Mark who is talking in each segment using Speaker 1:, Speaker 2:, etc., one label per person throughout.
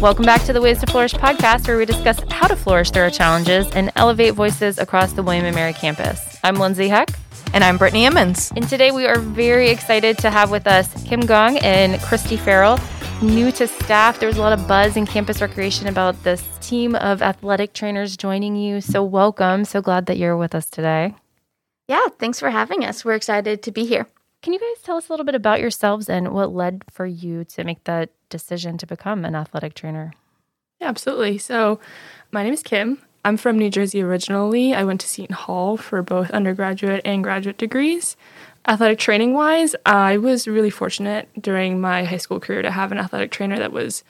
Speaker 1: Welcome back to the Ways to Flourish podcast, where we discuss how to flourish through our challenges and elevate voices across the William & Mary campus. I'm Lindsay Heck.
Speaker 2: And I'm Brittany Emmons.
Speaker 1: And today we are very excited to have with us Kim Gong and Christy Farrell. New to staff, there was a lot of buzz in campus recreation about this team of athletic trainers joining you. So, welcome. So glad that you're with us today.
Speaker 3: Yeah, thanks for having us. We're excited to be here.
Speaker 1: Can you guys tell us a little bit about yourselves and what led for you to make that decision to become an athletic trainer?
Speaker 4: Yeah, absolutely. So, my name is Kim. I'm from New Jersey originally. I went to Seton Hall for both undergraduate and graduate degrees. Athletic training wise, I was really fortunate during my high school career to have an athletic trainer that was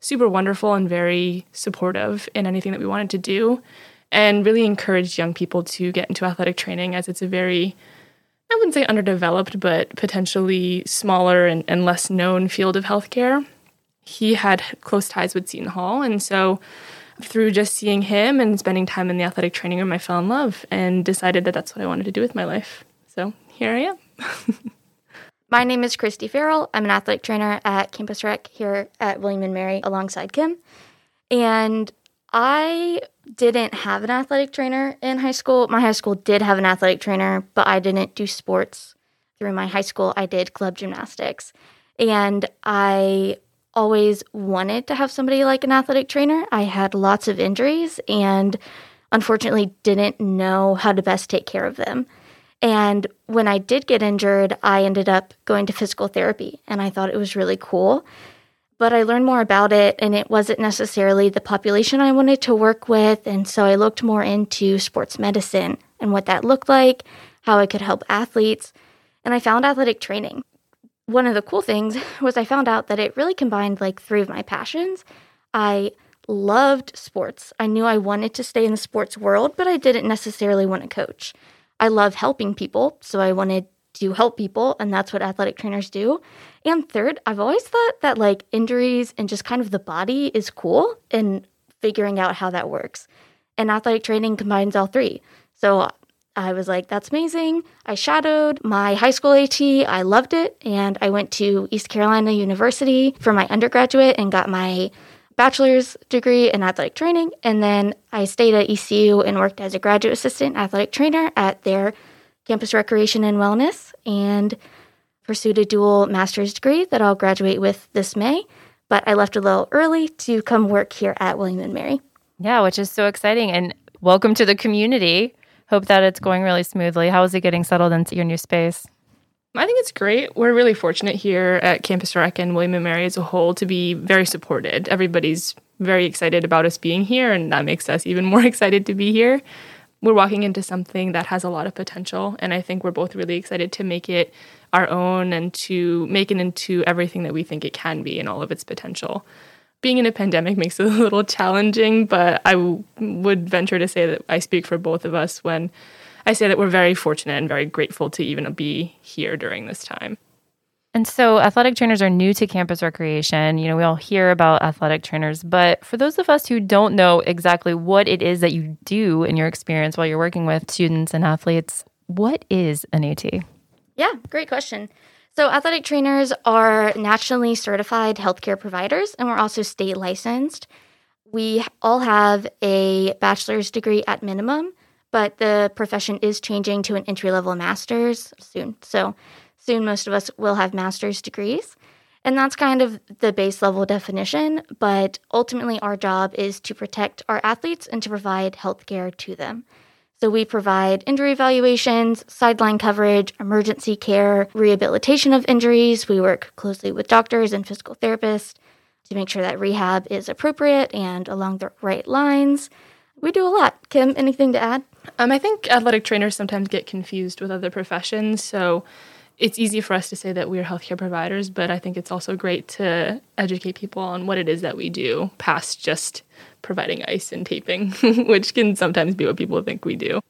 Speaker 4: super wonderful and very supportive in anything that we wanted to do, and really encouraged young people to get into athletic training as it's a very I wouldn't say underdeveloped, but potentially smaller and, and less known field of healthcare. He had close ties with Seton Hall, and so through just seeing him and spending time in the athletic training room, I fell in love and decided that that's what I wanted to do with my life. So here I am.
Speaker 3: my name is Christy Farrell. I'm an athletic trainer at Campus Rec here at William and Mary alongside Kim. And I didn't have an athletic trainer in high school. My high school did have an athletic trainer, but I didn't do sports through my high school. I did club gymnastics. And I always wanted to have somebody like an athletic trainer. I had lots of injuries and unfortunately didn't know how to best take care of them. And when I did get injured, I ended up going to physical therapy and I thought it was really cool but I learned more about it, and it wasn't necessarily the population I wanted to work with. And so I looked more into sports medicine and what that looked like, how I could help athletes. And I found athletic training. One of the cool things was I found out that it really combined like three of my passions. I loved sports. I knew I wanted to stay in the sports world, but I didn't necessarily want to coach. I love helping people, so I wanted to help people, and that's what athletic trainers do. And third, I've always thought that like injuries and just kind of the body is cool and figuring out how that works. And athletic training combines all three. So I was like, that's amazing. I shadowed my high school AT. I loved it. And I went to East Carolina University for my undergraduate and got my bachelor's degree in athletic training. And then I stayed at ECU and worked as a graduate assistant athletic trainer at their campus recreation and wellness and pursued a dual master's degree that I'll graduate with this May. But I left a little early to come work here at William and Mary.
Speaker 1: Yeah, which is so exciting. And welcome to the community. Hope that it's going really smoothly. How is it getting settled into your new space?
Speaker 4: I think it's great. We're really fortunate here at Campus Rec and William and Mary as a whole to be very supported. Everybody's very excited about us being here, and that makes us even more excited to be here we're walking into something that has a lot of potential. And I think we're both really excited to make it our own and to make it into everything that we think it can be and all of its potential. Being in a pandemic makes it a little challenging, but I w- would venture to say that I speak for both of us when I say that we're very fortunate and very grateful to even be here during this time.
Speaker 1: And so athletic trainers are new to campus recreation. You know, we all hear about athletic trainers, but for those of us who don't know exactly what it is that you do in your experience while you're working with students and athletes, what is an AT?
Speaker 3: Yeah, great question. So, athletic trainers are nationally certified healthcare providers, and we're also state licensed. We all have a bachelor's degree at minimum, but the profession is changing to an entry level master's soon. So, soon most of us will have master's degrees. And that's kind of the base level definition. But ultimately, our job is to protect our athletes and to provide healthcare to them. So we provide injury evaluations, sideline coverage, emergency care, rehabilitation of injuries. We work closely with doctors and physical therapists to make sure that rehab is appropriate and along the right lines. We do a lot. Kim, anything to add?
Speaker 4: Um, I think athletic trainers sometimes get confused with other professions. So it's easy for us to say that we're healthcare providers, but I think it's also great to educate people on what it is that we do past just providing ice and taping, which can sometimes be what people think we do.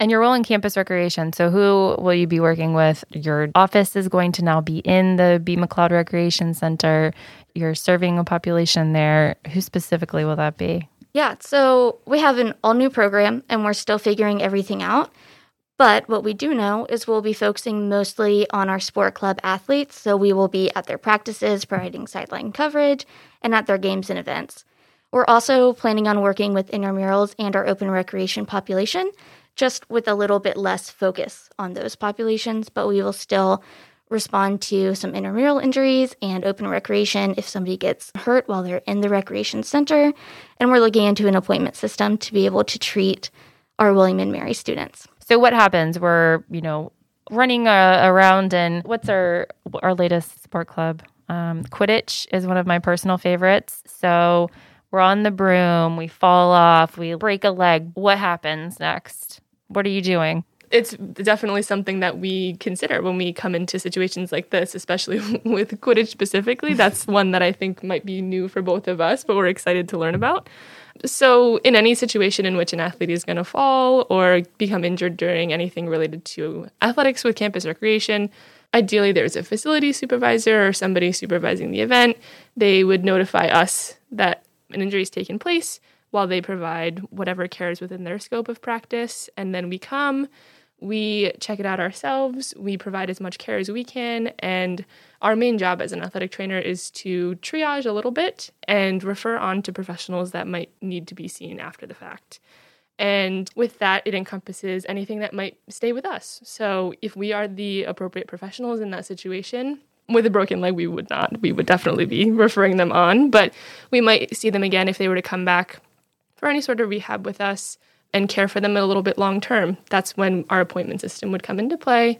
Speaker 1: And your role in campus recreation. So, who will you be working with? Your office is going to now be in the B. McLeod Recreation Center. You're serving a population there. Who specifically will that be?
Speaker 3: Yeah, so we have an all new program and we're still figuring everything out. But what we do know is we'll be focusing mostly on our sport club athletes. So we will be at their practices, providing sideline coverage, and at their games and events. We're also planning on working with intramurals and our open recreation population, just with a little bit less focus on those populations, but we will still respond to some intramural injuries and open recreation if somebody gets hurt while they're in the recreation center. And we're looking into an appointment system to be able to treat our William and Mary students.
Speaker 1: So what happens? We're, you know, running uh, around and what's our our latest sport club? Um, Quidditch is one of my personal favorites. So we're on the broom, we fall off, we break a leg. What happens next? What are you doing?
Speaker 4: it's definitely something that we consider when we come into situations like this, especially with Quidditch specifically. That's one that I think might be new for both of us, but we're excited to learn about. So, in any situation in which an athlete is going to fall or become injured during anything related to athletics with campus recreation, ideally there's a facility supervisor or somebody supervising the event. They would notify us that an injury taken place while they provide whatever care is within their scope of practice. And then we come, we check it out ourselves, we provide as much care as we can, and our main job as an athletic trainer is to triage a little bit and refer on to professionals that might need to be seen after the fact. And with that, it encompasses anything that might stay with us. So if we are the appropriate professionals in that situation, with a broken leg, we would not. We would definitely be referring them on, but we might see them again if they were to come back for any sort of rehab with us and care for them a little bit long term. That's when our appointment system would come into play.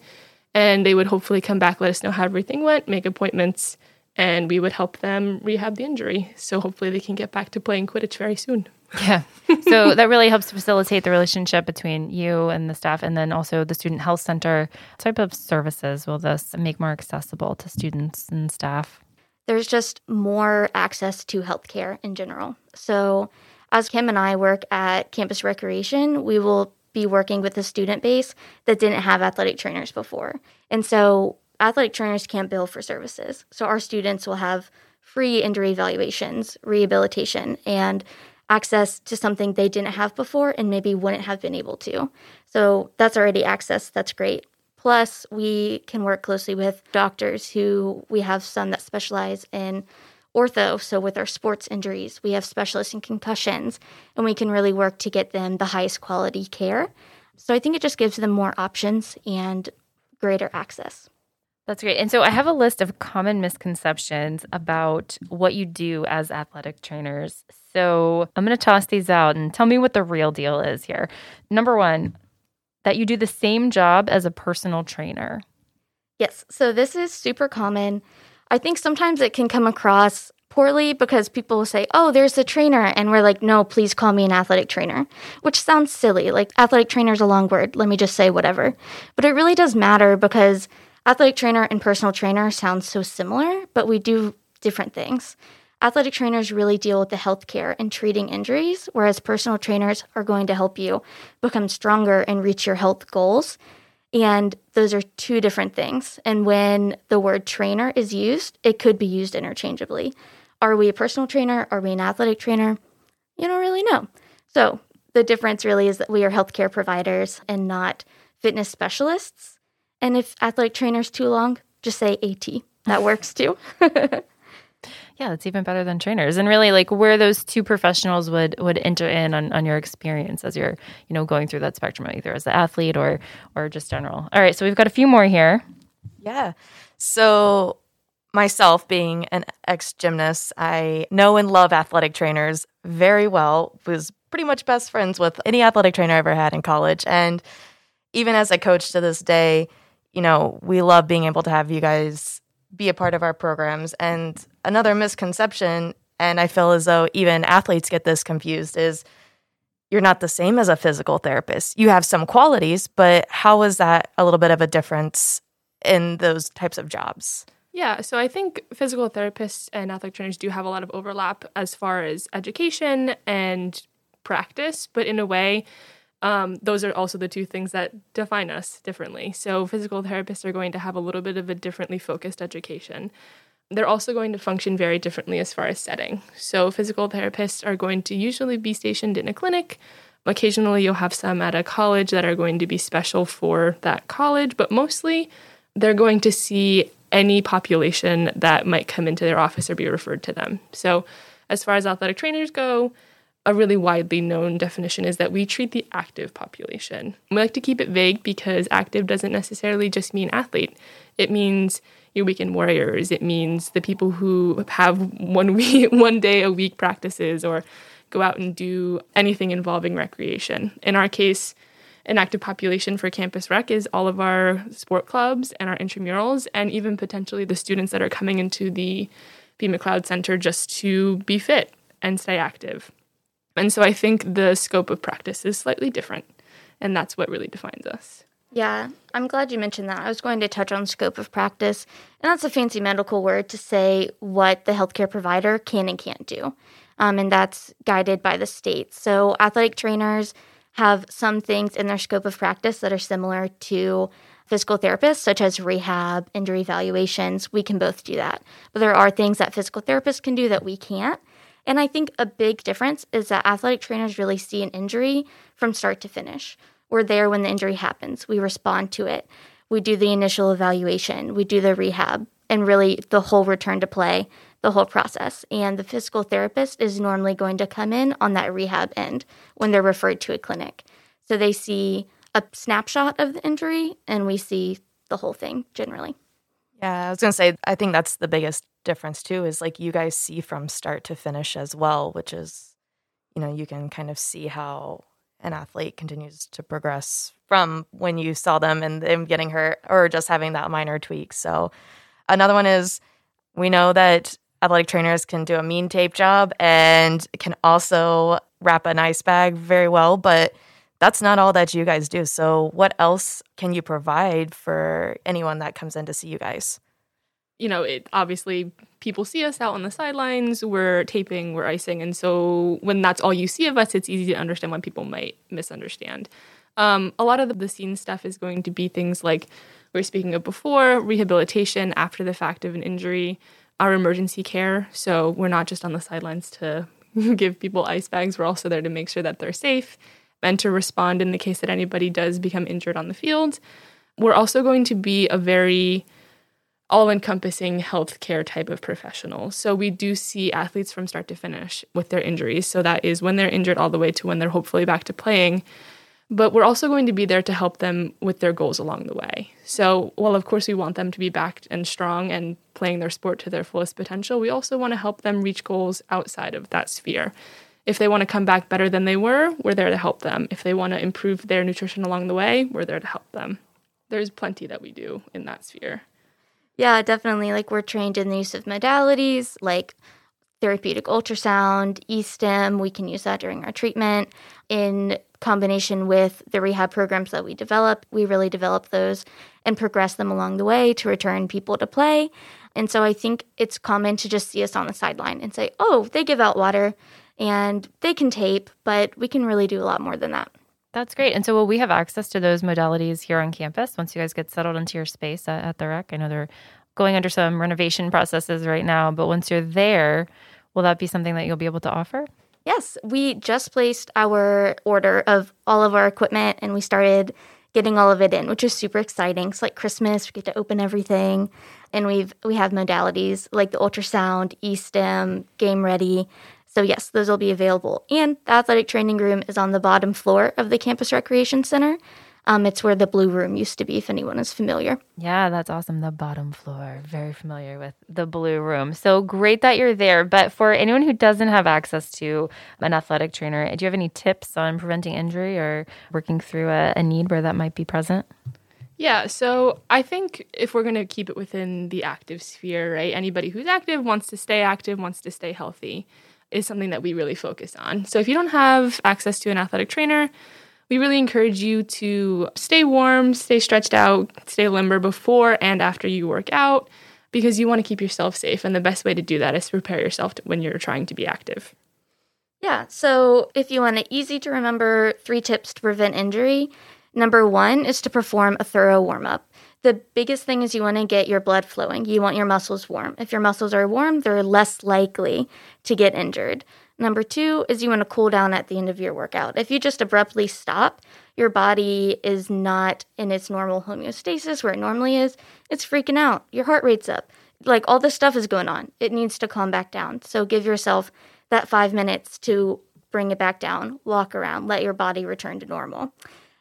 Speaker 4: And they would hopefully come back, let us know how everything went, make appointments, and we would help them rehab the injury. So hopefully they can get back to playing Quidditch very soon.
Speaker 1: Yeah. So that really helps facilitate the relationship between you and the staff and then also the student health center. What type of services will this make more accessible to students and staff?
Speaker 3: There's just more access to healthcare in general. So as Kim and I work at Campus Recreation, we will be working with a student base that didn't have athletic trainers before. And so athletic trainers can't bill for services. So our students will have free injury evaluations, rehabilitation, and access to something they didn't have before and maybe wouldn't have been able to. So that's already access. That's great. Plus, we can work closely with doctors who we have some that specialize in ortho. So, with our sports injuries, we have specialists in concussions, and we can really work to get them the highest quality care. So, I think it just gives them more options and greater access.
Speaker 1: That's great. And so I have a list of common misconceptions about what you do as athletic trainers. So I'm going to toss these out and tell me what the real deal is here. Number one, that you do the same job as a personal trainer.
Speaker 3: Yes. So this is super common. I think sometimes it can come across poorly because people will say, Oh, there's a trainer. And we're like, No, please call me an athletic trainer, which sounds silly. Like, athletic trainer is a long word. Let me just say whatever. But it really does matter because athletic trainer and personal trainer sound so similar, but we do different things. Athletic trainers really deal with the healthcare and treating injuries, whereas personal trainers are going to help you become stronger and reach your health goals. And those are two different things. And when the word trainer is used, it could be used interchangeably. Are we a personal trainer? Are we an athletic trainer? You don't really know. So the difference really is that we are healthcare providers and not fitness specialists. And if athletic trainer's too long, just say AT. That works too.
Speaker 1: yeah, that's even better than trainers. And really like where those two professionals would would enter in on, on your experience as you're, you know, going through that spectrum, either as an athlete or or just general. All right, so we've got a few more here.
Speaker 2: Yeah. So myself being an ex gymnast, I know and love athletic trainers very well. Was pretty much best friends with any athletic trainer I ever had in college. And even as a coach to this day, you know, we love being able to have you guys be a part of our programs. And another misconception, and I feel as though even athletes get this confused, is you're not the same as a physical therapist. You have some qualities, but how is that a little bit of a difference in those types of jobs?
Speaker 4: Yeah, so I think physical therapists and athletic trainers do have a lot of overlap as far as education and practice, but in a way, um, those are also the two things that define us differently. So, physical therapists are going to have a little bit of a differently focused education. They're also going to function very differently as far as setting. So, physical therapists are going to usually be stationed in a clinic Occasionally, you'll have some at a college that are going to be special for that college, but mostly they're going to see any population that might come into their office or be referred to them. So, as far as athletic trainers go, a really widely known definition is that we treat the active population. We like to keep it vague because active doesn't necessarily just mean athlete. It means your weekend warriors. It means the people who have one week, one day a week practices or go out and do anything involving recreation. In our case, an active population for Campus Rec is all of our sport clubs and our intramurals, and even potentially the students that are coming into the B. McLeod Center just to be fit and stay active. And so I think the scope of practice is slightly different, and that's what really defines us.
Speaker 3: Yeah, I'm glad you mentioned that. I was going to touch on scope of practice, and that's a fancy medical word to say what the healthcare provider can and can't do. Um, and that's guided by the state. So, athletic trainers have some things in their scope of practice that are similar to physical therapists, such as rehab, injury evaluations. We can both do that. But there are things that physical therapists can do that we can't. And I think a big difference is that athletic trainers really see an injury from start to finish. We're there when the injury happens, we respond to it, we do the initial evaluation, we do the rehab, and really the whole return to play, the whole process. And the physical therapist is normally going to come in on that rehab end when they're referred to a clinic. So they see a snapshot of the injury and we see the whole thing generally.
Speaker 2: Yeah, I was going to say, I think that's the biggest difference too, is like you guys see from start to finish as well, which is, you know, you can kind of see how an athlete continues to progress from when you saw them and them getting hurt or just having that minor tweak. So, another one is we know that athletic trainers can do a mean tape job and can also wrap an ice bag very well, but that's not all that you guys do. So, what else can you provide for anyone that comes in to see you guys?
Speaker 4: You know, it obviously people see us out on the sidelines, we're taping, we're icing, and so when that's all you see of us, it's easy to understand when people might misunderstand. Um, a lot of the scene stuff is going to be things like we were speaking of before, rehabilitation after the fact of an injury, our emergency care. So we're not just on the sidelines to give people ice bags, we're also there to make sure that they're safe and to respond in the case that anybody does become injured on the field. We're also going to be a very all encompassing healthcare type of professional. So we do see athletes from start to finish with their injuries. So that is when they're injured all the way to when they're hopefully back to playing. But we're also going to be there to help them with their goals along the way. So, while of course we want them to be back and strong and playing their sport to their fullest potential, we also want to help them reach goals outside of that sphere. If they want to come back better than they were, we're there to help them. If they want to improve their nutrition along the way, we're there to help them. There's plenty that we do in that sphere.
Speaker 3: Yeah, definitely. Like we're trained in the use of modalities like therapeutic ultrasound, e-stim. We can use that during our treatment in combination with the rehab programs that we develop. We really develop those and progress them along the way to return people to play. And so I think it's common to just see us on the sideline and say, "Oh, they give out water and they can tape, but we can really do a lot more than that."
Speaker 1: That's great. And so, will we have access to those modalities here on campus once you guys get settled into your space at, at the rec? I know they're going under some renovation processes right now, but once you're there, will that be something that you'll be able to offer?
Speaker 3: Yes, we just placed our order of all of our equipment and we started getting all of it in, which is super exciting. It's like Christmas, we get to open everything and we've we have modalities like the ultrasound, e-stim, game ready. So, yes, those will be available. And the athletic training room is on the bottom floor of the Campus Recreation Center. Um, it's where the blue room used to be, if anyone is familiar.
Speaker 1: Yeah, that's awesome. The bottom floor. Very familiar with the blue room. So great that you're there. But for anyone who doesn't have access to an athletic trainer, do you have any tips on preventing injury or working through a, a need where that might be present?
Speaker 4: Yeah, so I think if we're going to keep it within the active sphere, right? Anybody who's active wants to stay active, wants to stay healthy is something that we really focus on. So if you don't have access to an athletic trainer, we really encourage you to stay warm, stay stretched out, stay limber before and after you work out because you want to keep yourself safe. And the best way to do that is to prepare yourself to, when you're trying to be active.
Speaker 3: Yeah, so if you want an easy to remember three tips to prevent injury, number one is to perform a thorough warm up the biggest thing is you want to get your blood flowing. You want your muscles warm. If your muscles are warm, they're less likely to get injured. Number two is you want to cool down at the end of your workout. If you just abruptly stop, your body is not in its normal homeostasis where it normally is. It's freaking out. Your heart rate's up. Like all this stuff is going on. It needs to calm back down. So give yourself that five minutes to bring it back down, walk around, let your body return to normal.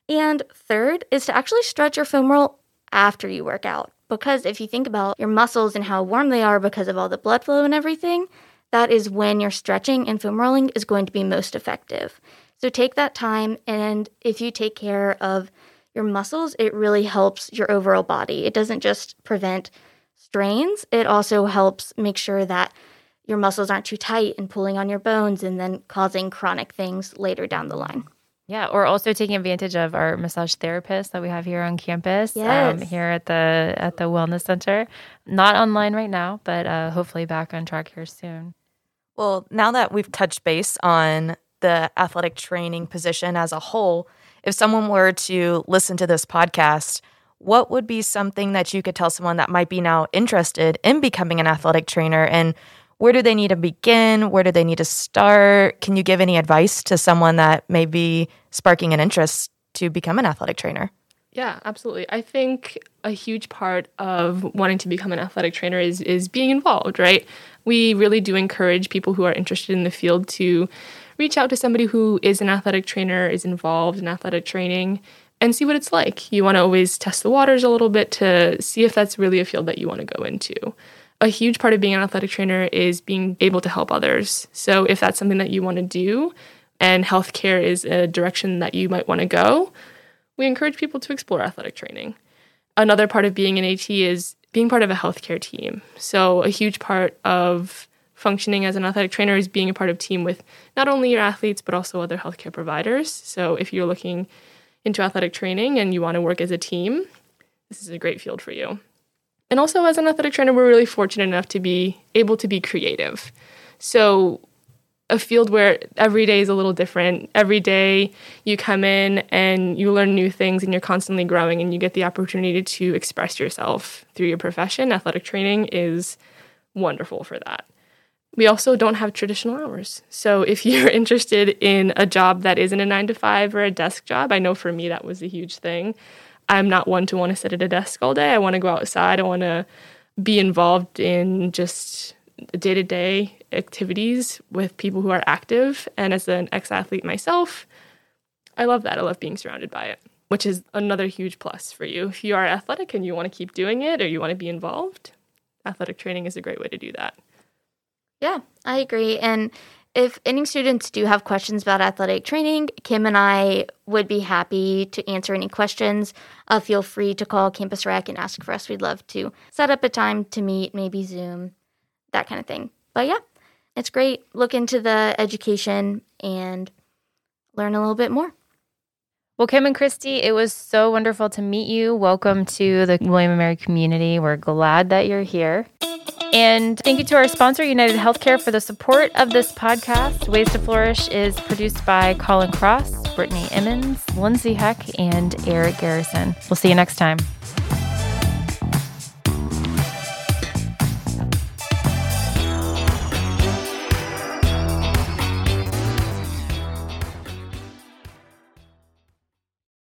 Speaker 3: And third is to actually stretch your femoral after you work out. Because if you think about your muscles and how warm they are because of all the blood flow and everything, that is when your stretching and foam rolling is going to be most effective. So take that time, and if you take care of your muscles, it really helps your overall body. It doesn't just prevent strains, it also helps make sure that your muscles aren't too tight and pulling on your bones and then causing chronic things later down the line.
Speaker 1: Yeah, or also taking advantage of our massage therapist that we have here on campus, um,
Speaker 3: Yes.
Speaker 1: um, here at the at the wellness center. Not online right now, but uh, hopefully back on track here soon.
Speaker 2: Well, now that we've touched base on the athletic training position as a whole, if someone were to listen to this podcast, what would be something that you could tell someone that might be now interested in becoming an athletic trainer? And where do they need to begin? Where do they need to start? Can you give any advice to someone that may be sparking an interest to become an athletic trainer?
Speaker 4: Yeah, absolutely. I think a huge part of wanting to become an athletic trainer is is being involved, right? We really do encourage people who are interested in the field to reach out to somebody who is an athletic trainer, is involved in athletic training, and see what it's like. You want to always test the waters a little bit to see if that's really a field that you want to go into. A huge part of being an athletic trainer is being able to help others. So if that's something that you want to do and healthcare is a direction that you might want to go, we encourage people to explore athletic training. Another part of being an AT is being part of a healthcare team. So, a huge part of functioning as an athletic trainer is being a part of team with not only your athletes, but also other healthcare providers. So, if you're looking into athletic training and you want to work as a team, this is a great field for you. And also, as an athletic trainer, we're really fortunate enough to be able to be creative. So, a field where every day is a little different. Every day you come in and you learn new things and you're constantly growing and you get the opportunity to express yourself through your profession. Athletic training is wonderful for that. We also don't have traditional hours. So if you're interested in a job that isn't a nine to five or a desk job, I know for me that was a huge thing. I'm not one to want to sit at a desk all day. I want to go outside. I want to be involved in just day to day activities with people who are active. And as an ex athlete myself, I love that. I love being surrounded by it, which is another huge plus for you. If you are athletic and you want to keep doing it or you want to be involved, athletic training is a great way to do that.
Speaker 3: Yeah, I agree. And if any students do have questions about athletic training, Kim and I would be happy to answer any questions. Uh, feel free to call Campus Rec and ask for us. We'd love to set up a time to meet, maybe Zoom, that kind of thing. But yeah, it's great. Look into the education and learn a little bit more.
Speaker 1: Well, Kim and Christy, it was so wonderful to meet you. Welcome to the William and Mary community. We're glad that you're here. And thank you to our sponsor, United Healthcare, for the support of this podcast. Ways to Flourish is produced by Colin Cross, Brittany Emmons, Lindsay Heck, and Eric Garrison. We'll see you next time.